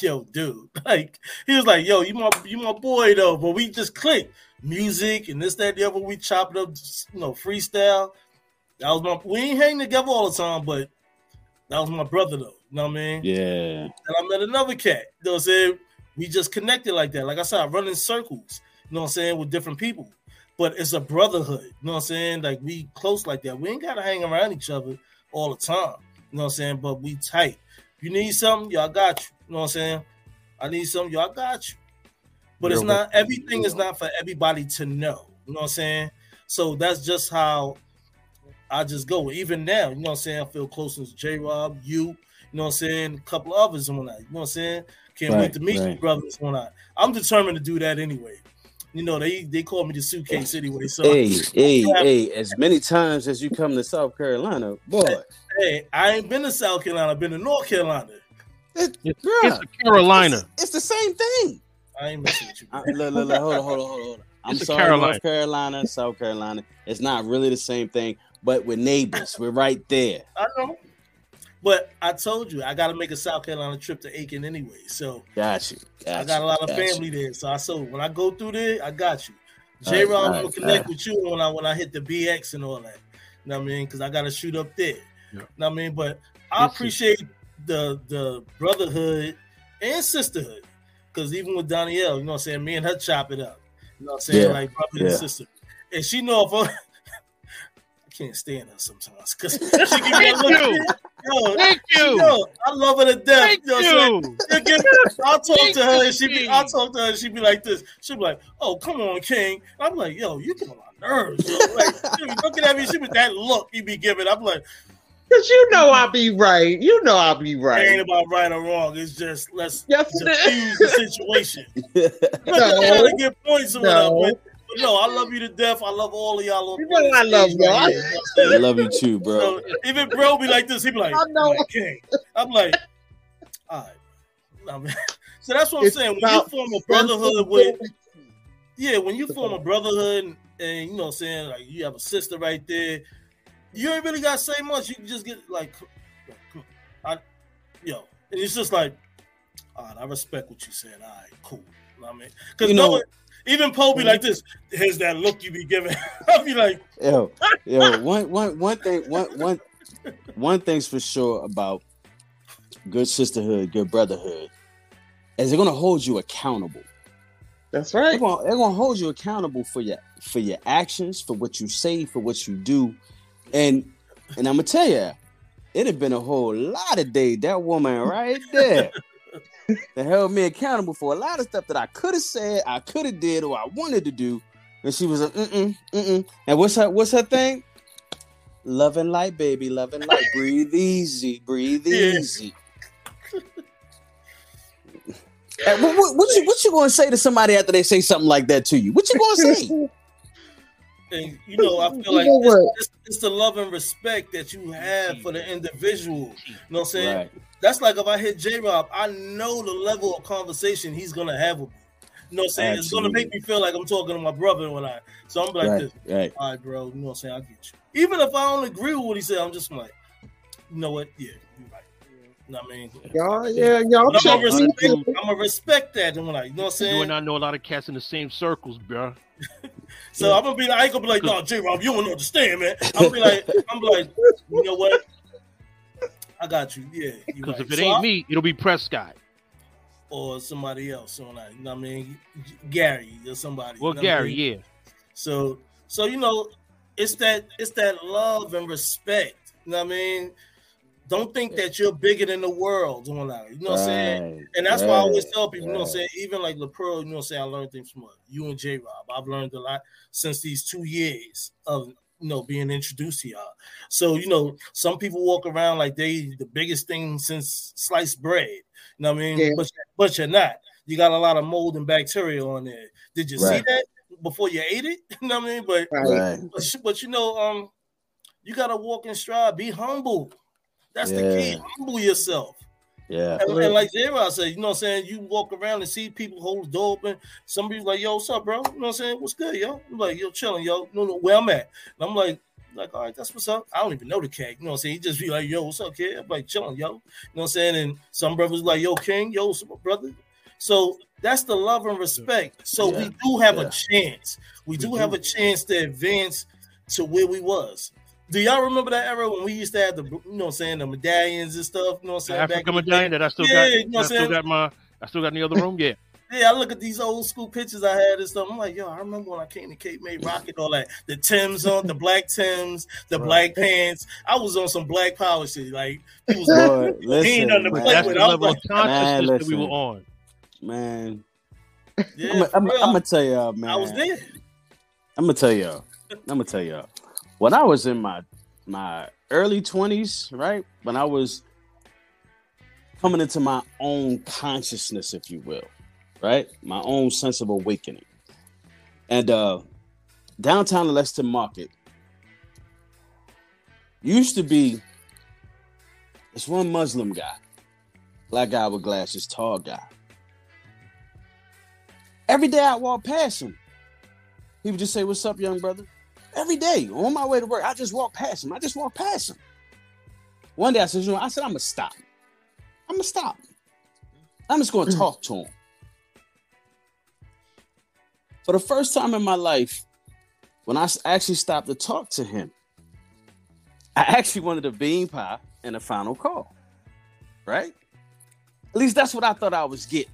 yo, dude. Like, he was like, yo, you my you my boy though, but we just clicked. Music and this, that, the other, we chopped up, you know, freestyle. That was my we ain't hang together all the time, but that was my brother though. You know what I mean? Yeah. And I met another cat. You know what I'm saying? We just connected like that. Like I said, I run in circles, you know what I'm saying, with different people. But it's a brotherhood, you know what I'm saying? Like we close like that. We ain't gotta hang around each other all the time. You know what I'm saying? But we tight. You need something, y'all got you. You know what I'm saying? I need something, y'all got you. But it's not everything is not for everybody to know. You know what I'm saying? So that's just how I just go. Even now, you know what I'm saying? I feel close to J Rob, you, you know what I'm saying? A couple of others and whatnot. You know what I'm saying? Can't wait to meet you, right. brothers and whatnot. I'm determined to do that anyway. You know, they they call me the suitcase anyway. So Hey, hey, Yeah. hey, as many times as you come to South Carolina, boy. hey, I ain't been to South Carolina, I've been to North Carolina. It, It's, it's Carolina. It's, it's the same thing. I ain't messing with you. Uh, look, look, look, hold on, hold on, hold on, hold on. I'm It's sorry, Carolina. North Carolina, South Carolina. It's not really the same thing, but we're neighbors. We're right there. I know. But I told you I gotta make a South Carolina trip to Aiken anyway. So Got you. Got I got you, a lot of got you. family there. So I so when I go through there, I got you. All J right, Rob all will right, connect all right. with you when I when I hit the BX and all that. You know what I mean? Because I gotta shoot up there. Yeah. You know what I mean? But I appreciate the the brotherhood and sisterhood. Because even with Danielle, you know what I'm saying, me and her chop it up. You know what I'm saying? Yeah, Like brother and sister. And she know if I, I can't stand her sometimes because she give me a Thank look. you. Yo, Thank you. yo, I love her to death. Thank you know what I'm saying? you. She'll give I'll talk Thank to her and she be I'll talk to her and she be like this. She'll be like, Oh, come on, King. I'm like, yo, you get on my nerves. Yo. Like, she be looking at me, she be that look you be giving. I'm like, Cause you know I'll be right. You know I'll be right. it ain't about right or wrong. It's just let's Yes, it diffuse the situation. No. to get points or. No. But, but no, I love you to death. I love all of y'all. You know I love stage y'all. here. You know what I'm I saying? love you too, bro. So even bro be like this, he be like, I know. I'm like, King. I'm like, all right. I mean, so that's what I'm It's saying. When you form a brotherhood with, yeah, when you form a brotherhood and, and, you know, what I'm saying like you have a sister right there, you ain't really got to say much. You can just get like, like. I, yo, and it's just like, all right, I respect what you said. All right, cool. You know what I mean, because You no know- one, even Poe be mm-hmm. like this. Here's that look you be giving. I'll be like, yo, yo, one, one, one thing, one, one, one thing's for sure about good sisterhood, good brotherhood, is they're gonna hold you accountable. That's They're right. gonna, they're gonna hold you accountable for your for your actions, for what you say, for what you do, and and I'm gonna tell you, it had been a whole lot of days. That woman right there that held me accountable for a lot of stuff that I could have said, I could have did, or I wanted to do, and she was like, mm mm mm. And what's her what's her thing? Love and light, baby, love and light. breathe easy, breathe easy. Hey, what, what, what you what you gonna say to somebody after they say something like that to you? What you gonna say? And you know, I feel like it's, it's, it's the love and respect that you have for the individual. You know what I'm saying? Right. That's like if I hit J Rob, I know the level of conversation he's gonna have with me. You know what I'm saying? It's gonna make me feel like I'm talking to my brother when I so I'm like Right, this. right. All right, bro. You know what I'm saying? I get you. Even if I don't agree with what he said, I'm just like, you know what? Yeah, you're right. You know what I mean? Y'all, yeah, y'all I'm gonna, respect, I'm gonna respect that. And I'm like, you know what I'm You and I know a lot of cats in the same circles, bro. So I'm gonna be like, I ain't gonna be like, no, J Rob, you don't understand, man. I'm gonna be like, I'm like, you know what? I got you. Yeah. Because right. if it So ain't I- me, it'll be Prescott. or somebody else, so like, you know what I mean? Gary or somebody. Well, you know what I Gary, mean? yeah. So so you know, it's that it's that love and respect. You know what I mean? Don't think that you're bigger than the world doing that. You know what I'm saying? And that's why I always right, tell people, you know what I'm saying? Even like LaPearl, you know what I'm saying? I learned things from uh, you and J Rob. I've learned a lot since these two years of you know being introduced to y'all. So, you know, some people walk around like they the biggest thing since sliced bread. You know what I mean? Yeah. But but you're not. You got a lot of mold and bacteria on there. Did you see that before you ate it? You know what I mean? But Right. Right. but, but you know, um, you gotta walk in stride, be humble. That's the key. Humble yourself. Yeah. And, and like J-Rob said, you know what I'm saying? You walk around and see people hold the door open. Somebody's like, yo, what's up, bro? You know what I'm saying? What's good, yo? I'm like, yo, chilling, yo. No, no, where I'm at. And I'm like, like, all right, that's what's up. I don't even know the cat. You know what I'm saying? He just be like, yo, what's up, kid? I'm like, chilling, yo. You know what I'm saying? And some brothers like, yo, King, yo, brother? So that's the love and respect. So Yeah. we do have Yeah. a chance. We, We do, do. have a chance to advance to where we was. Do y'all remember that era when we used to have the, you know what I'm saying, the medallions and stuff? You know what I'm saying? Back African in the day? medallion that I still Yeah, got. you know what I I'm still got my. I still got in the other room. Yeah. Yeah, I look at these old school pictures I had and stuff. I'm like, yo, I remember when I came to Cape May Rocket, all that. The Tims on, the black Tims, the black pants. I was on some black power shit. Like, people was like, Boy, He ain't listen, nothing to But play that's with. the I was level of like, consciousness Man, that we were on. man. yeah, I'm, for I'm, real. I'm gonna tell y'all, man. I was there. I'm gonna tell y'all. I'm gonna tell y'all. When I was in my my early twenties, right? When I was coming into my own consciousness, if you will, right? My own sense of awakening. And uh downtown Lexington Market used to be this one Muslim guy, black guy with glasses, tall guy. Every day I walk past him, he would just say, What's up, young brother? Every day on my way to work, I just walk past him. I just walk past him. One day I said, You know, I said, I'm gonna stop. I'm gonna stop. I'm just gonna mm. talk to him. For the first time in my life, when I actually stopped to talk to him, I actually wanted a bean pie and a final call. Right? At least that's what I thought I was getting.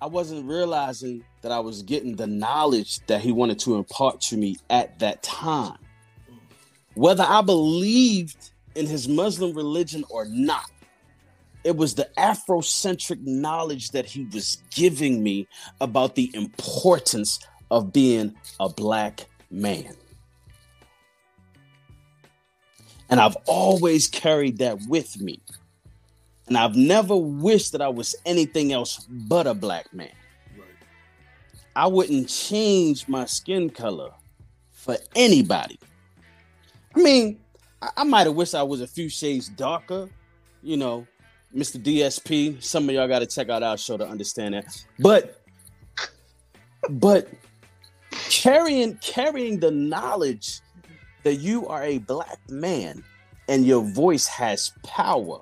I wasn't realizing that I was getting the knowledge that he wanted to impart to me at that time. Whether I believed in his Muslim religion or not, it was the Afrocentric knowledge that he was giving me about the importance of being a black man. And I've always carried that with me. And I've never wished that I was anything else but a black man. I wouldn't change my skin color for anybody. I mean, I, I might have wished I was a few shades darker, you know, Mr. DSP. Some of y'all got to check out our show to understand that. But, but carrying carrying the knowledge that you are a black man and your voice has power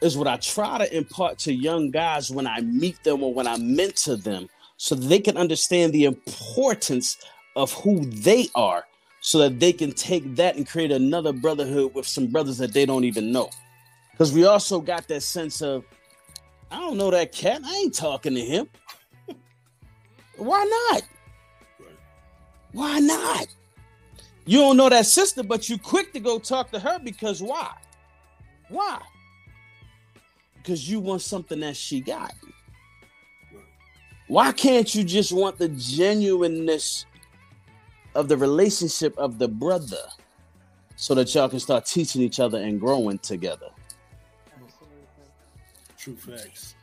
is what I try to impart to young guys when I meet them or when I mentor them so they can understand the importance of who they are so that they can take that and create another brotherhood with some brothers that they don't even know. Because we also got that sense of, I don't know that cat. I ain't talking to him. Why not? Why not? You don't know that sister, but you quick to go talk to her because why? Why? Because you want something that she got. Why can't you just want the genuineness of the relationship of the brother so that y'all can start teaching each other and growing together? True facts.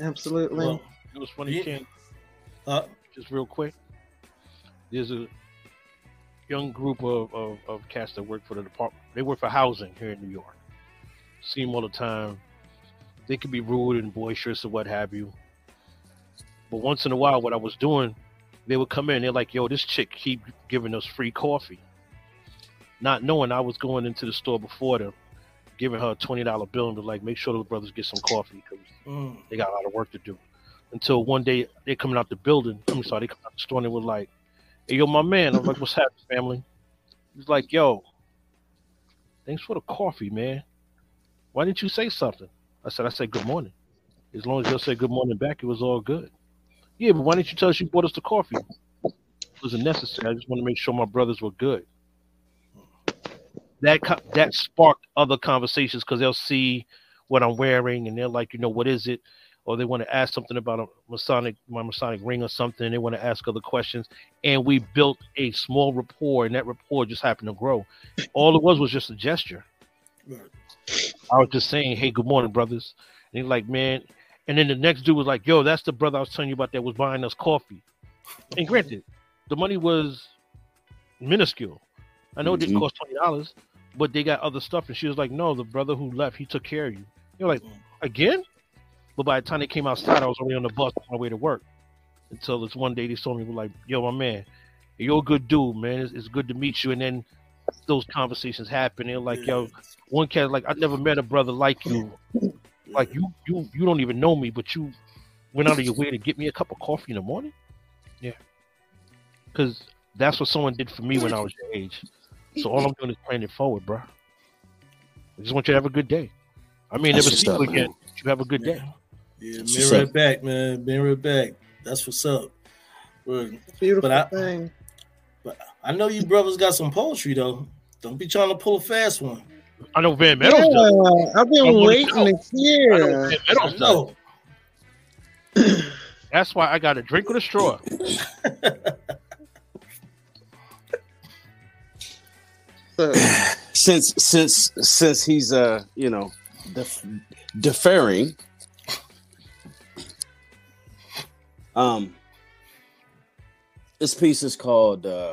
Absolutely. Well, It was funny, Yeah. Ken. uh, Just real quick. There's a young group of, of, of cats that work for the department. They work for housing here in New York. See them all the time. They can be rude and boisterous or what have you. But once in a while, what I was doing, they would come in. They're like, "Yo, this chick keep giving us free coffee," not knowing I was going into the store before them, giving her a twenty dollar bill and be like, "Make sure the brothers get some coffee because Mm. they got a lot of work to do." Until one day they're coming out the building. I'm sorry, they come out the store and they were like, "Hey, yo, my man." I'm like, "What's happening, family?" He's like, "Yo, thanks for the coffee, man. Why didn't you say something?" I said, "I said good morning. As long as you'll say good morning back, it was all good." Yeah, but why didn't you tell us you bought us the coffee? It wasn't necessary. I just want to make sure my brothers were good. That co- that sparked other conversations because they'll see what I'm wearing and they're like, you know, what is it? Or they want to ask something about a Masonic, my Masonic ring or something. They want to ask other questions, and we built a small rapport, and that rapport just happened to grow. All it was was just a gesture. I was just saying, "Hey, good morning, brothers." And he's like, "Man," and then the next dude was like, "Yo, that's the brother I was telling you about that was buying us coffee." And granted, the money was minuscule. I know it didn't mm-hmm. cost twenty dollars, but they got other stuff. And she was like, "No, the brother who left, he took care of you." You're like, "Again?" But by the time they came outside, I was already on the bus on my way to work. Until this one day, they saw me, "Like, yo, my man, you're a good dude, man. It's, it's good to meet you." And then those conversations happen. They're like, "Yo, one cat like I never met a brother like you. Like you, you, you don't even know me, but you went out of your way to get me a cup of coffee in the morning. Yeah, because that's what someone did for me when I was your age. So all I'm doing is playing it forward, bro. I just want you to have a good day. I mean, never see you again. man. You have a good day. Yeah, That's mirror what's it back, man. Mirror right back. That's what's up. Word. Beautiful But I- thing. But I know you brothers got some poetry though. Don't be trying to pull a fast one. I know Van Meadows. does. Yeah, I've been wanna waiting know. to I know hear. Van I Meadows does. know. That's why I got a drink with a straw. Since since since he's uh you know def- deferring um this piece is called uh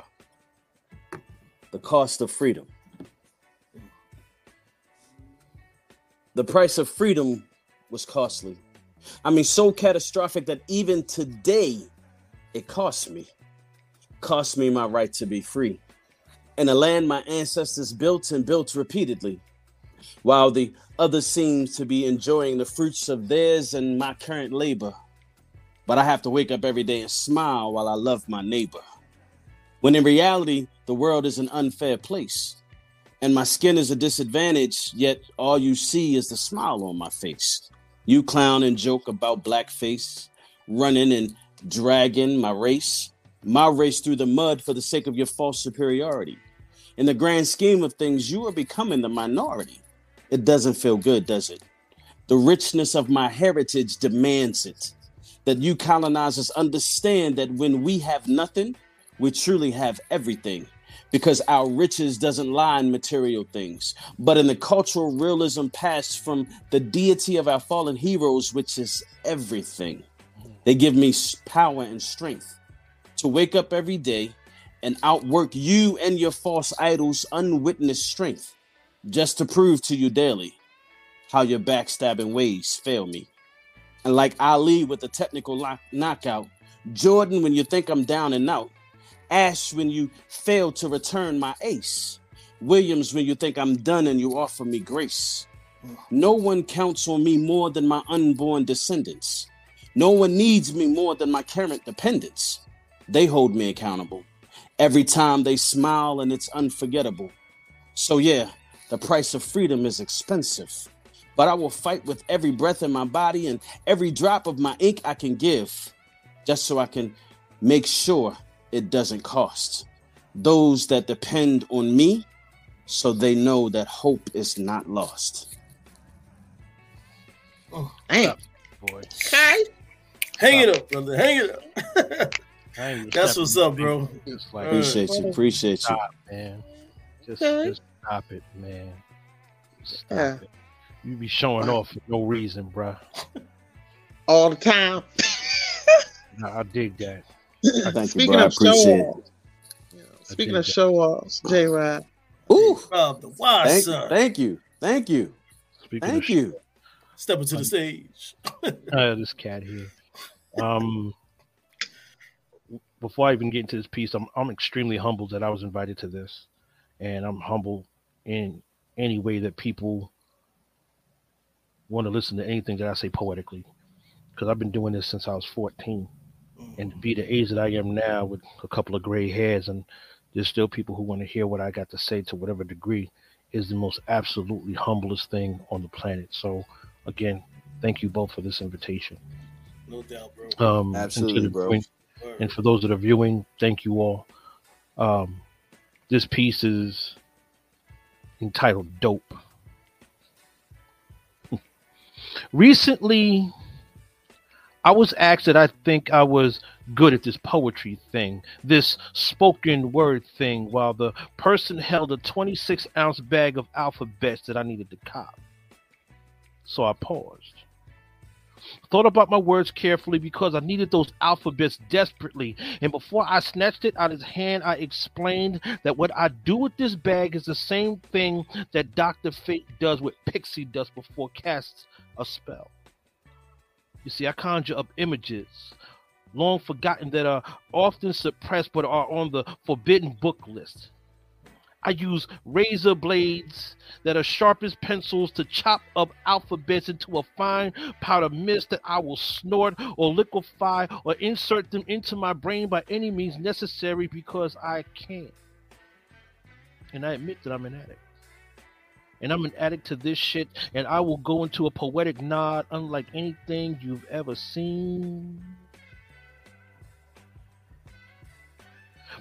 the cost of freedom the price of freedom was costly i mean so catastrophic that even today it cost me cost me my right to be free in a land my ancestors built and built repeatedly, while the others seem to be enjoying the fruits of theirs and my current labor. But I have to wake up every day and smile while I love my neighbor. When in reality, the world is an unfair place, and my skin is a disadvantage, yet all you see is the smile on my face. You clown and joke about blackface, running and dragging my race, my race through the mud for the sake of your false superiority in the grand scheme of things, you are becoming the minority. It doesn't feel good, does it? The richness of my heritage demands it. That you colonizers understand that when we have nothing, we truly have everything. Because our riches doesn't lie in material things, but in the cultural realism passed from the deity of our fallen heroes, which is everything. They give me power and strength to wake up every day and outwork you and your false idols' unwitnessed strength, just to prove to you daily how your backstabbing ways fail me. And like Ali with the technical lock- knockout, Jordan when you think I'm down and out, Ash when you fail to return my ace, Williams when you think I'm done and you offer me grace. No one counts on me more than my unborn descendants. No one needs me more than my current dependents. They hold me accountable. Every time they smile and it's unforgettable. So, yeah, the price of freedom is expensive. But I will fight with every breath in my body and every drop of my ink I can give, just so I can make sure it doesn't cost. Those that depend on me, so they know that hope is not lost. Oh, damn. Boy, Okay. Hang it up, brother. Hang it up. I That's what's up, bro. Like, Appreciate you. Appreciate you. man. Just, Okay. just stop it, man. Stop Yeah. it. You be showing off for no reason, bro. All the time. Nah, I dig that. Thank you, Speaking bro. I of show appreciate it. offs, speaking of show offs, J Rob, Ooh, Rob the wise thank, son. thank you. Thank you. Speaking Thank of you. Step into the stage. uh, this cat here. Um, before I even get into this piece, I'm I'm extremely humbled that I was invited to this, and I'm humble in any way that people want to listen to anything that I say poetically, because I've been doing this since I was 14, and to be the age that I am now with a couple of gray hairs, and there's still people who want to hear what I got to say to whatever degree, is the most absolutely humblest thing on the planet. So, again, thank you both for this invitation. No doubt, bro. Um, Absolutely, bro. viewing- and for those that are viewing, thank you all. Um, this piece is entitled Dope. Recently, I was asked that I think I was good at this poetry thing, this spoken word thing, while the person held a 26 ounce bag of alphabets that I needed to cop. So I paused thought about my words carefully because I needed those alphabets desperately. And before I snatched it out of his hand, I explained that what I do with this bag is the same thing that Dr. Fate does with pixie dust before casts a spell. You see, I conjure up images long forgotten that are often suppressed but are on the forbidden book list. I use razor blades that are sharp as pencils to chop up alphabets into a fine powder mist that I will snort or liquefy or insert them into my brain by any means necessary because I can't, And I admit that I'm an addict. And I'm an addict to this shit, and I will go into a poetic nod unlike anything you've ever seen.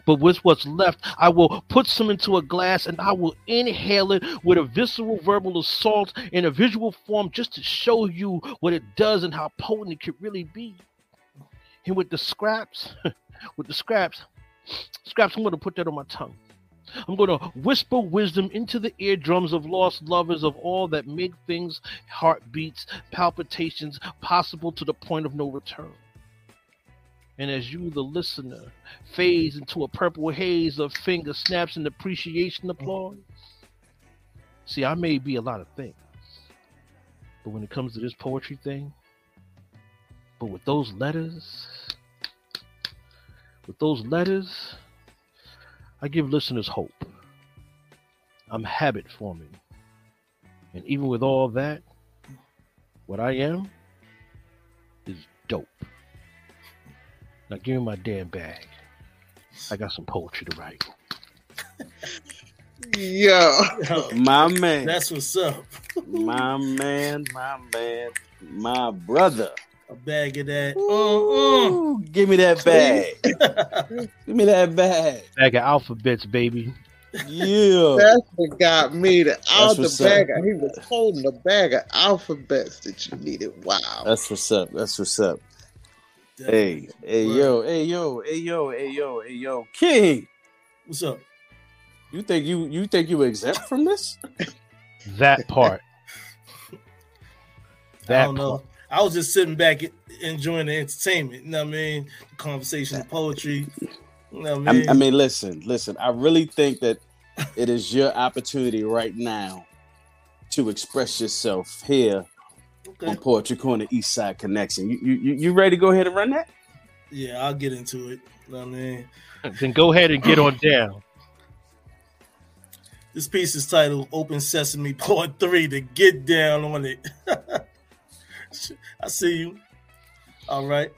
but with what's left, I will put some into a glass and I will inhale it with a visceral verbal assault in a visual form just to show you what it does and how potent it could really be. And with the scraps, with the scraps, scraps, I'm going to put that on my tongue. I'm going to whisper wisdom into the eardrums of lost lovers of all that make things, heartbeats, palpitations possible to the point of no return. And as you, the listener, fades into a purple haze of finger snaps and appreciation applause. See, I may be a lot of things, but when it comes to this poetry thing, but with those letters, with those letters, I give listeners hope. I'm habit forming. And even with all that, what I am is dope. Now give me my damn bag. I got some poetry to write. Yo, Yo, My man, that's what's up. my man, my man, my brother. A bag of that. Uh, Ooh, give me that bag. Give me that bag. Bag of alphabets, baby. Yeah. that's what got me to out the what's up. bag. Of, he was holding a bag of alphabets that you needed. Wow. That's what's up. That's what's up. Hey, hey, yo, hey, yo, hey, yo, hey, yo, hey, yo, King. What's up? You think you you think you exempt from this? That part. I don't know. Part. I was just sitting back enjoying the entertainment. You know what I mean? The conversation, the poetry. You know what I I, mean? I mean, listen, listen. I really think that it is your opportunity right now to express yourself here okay. on Poetry Corner East Side Connection. You, you you you ready to go ahead and run that? Yeah, I'll get into it. You know what I mean? Then go ahead and get on down. This piece is titled Open Sesame Part 3 to get down on it. I see you. All right.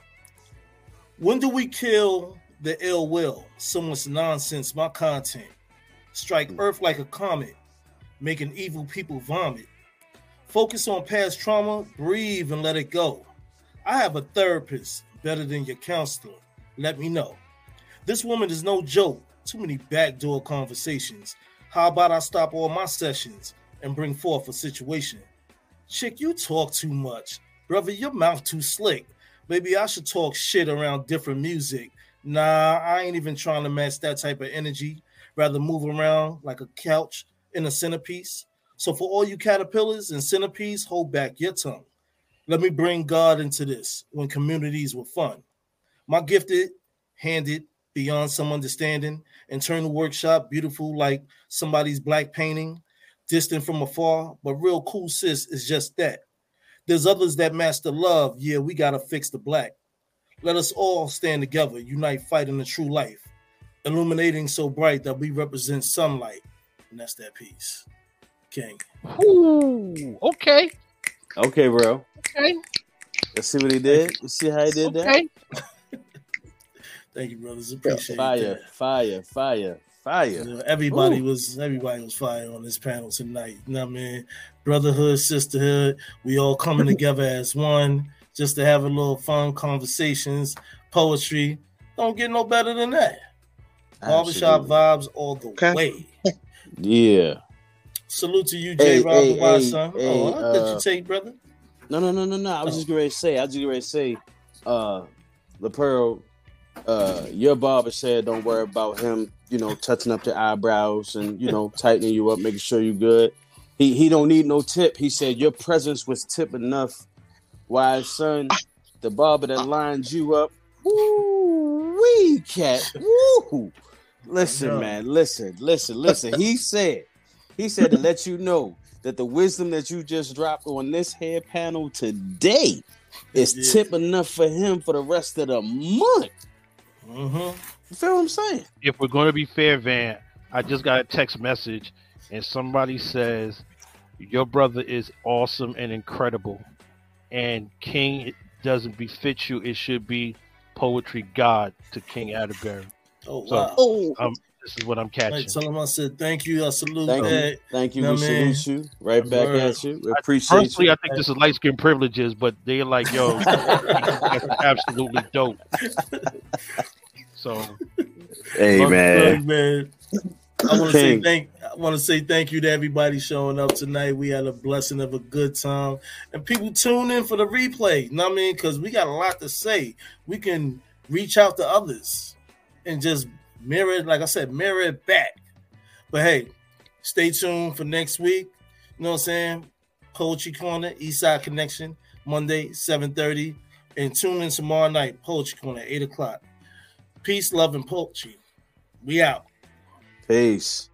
When do we kill the ill will? Someone's nonsense, my content. Strike hmm. Earth like a comet, making evil people vomit. Focus on past trauma, breathe and let it go. I have a therapist better than your counselor. Let me know. This woman is no joke. Too many backdoor conversations. How about I stop all my sessions and bring forth a situation? Chick, you talk too much. Brother, your mouth too slick. Maybe I should talk shit around different music. Nah, I ain't even trying to match that type of energy. Rather move around like a couch in a centerpiece. So for all you caterpillars and centipedes, hold back your tongue. Let me bring God into this when communities were fun. My gifted, handed, beyond some understanding, the workshop beautiful like somebody's black painting, distant from afar, but real cool sis is just that. There's others that master love. Yeah, we gotta fix the black. Let us all stand together, unite, fight in the true life, illuminating so bright that we represent sunlight. And that's that piece. King. Ooh, okay, Okay, bro. okay, Let's see what he did. Let's see how he did that. okay. Thank you, brothers. Appreciate Fire, that. fire, fire, fire. You know, everybody Ooh. was everybody was fire on this panel tonight. You know what I mean? Brotherhood, sisterhood, we all coming together as one just to have a little fun conversations, poetry. Don't get no better than that. Barbershop vibes all the Okay. way. Yeah. Salute to you, J. Hey, Rob hey, the Wise hey, oh, I let uh, you take, brother. No, no, no, no, no. I was Oh. just going to say. I was just going to say, uh, La Pearl, uh, your barber said don't worry about him, you know, touching up your eyebrows and you know tightening you up, making sure you're good. He he don't need no tip. He said your presence was tip enough. Wise son, the barber that lined you up. Woo wee cat. Woo. Listen, man. Listen, listen, listen. He said, he said to let you know that the wisdom that you just dropped on this hair panel today is Yeah. tip enough for him for the rest of the month. Mm-hmm. You feel what I'm saying? If we're going to be fair, Van, I just got a text message and somebody says your brother is awesome and incredible, and King it doesn't befit you. It should be poetry god to King Atterbury. Oh So- wow. Oh, um, This is what I'm I catching. tell him I said thank you. I salute Thank you. thank you. Know we what I salute you. Right back Word. at you. We appreciate Personally, you. I think this is light skin privileges, but they're like, yo, that's absolutely dope. So Hey Look, man. look, man. I want to say thank. I want to say thank you to everybody showing up tonight. We had a blessing of a good time, and people tune in for the replay. You know what I mean? Because we got a lot to say. We can reach out to others and just mirror it. Like I said, mirror it back. But hey, stay tuned for next week. You know what I'm saying? Poetry Corner, Eastside Connection, Monday, 7:30. And tune in tomorrow night, Poetry Corner, 8 o'clock. Peace, love, and poetry. We out. Peace.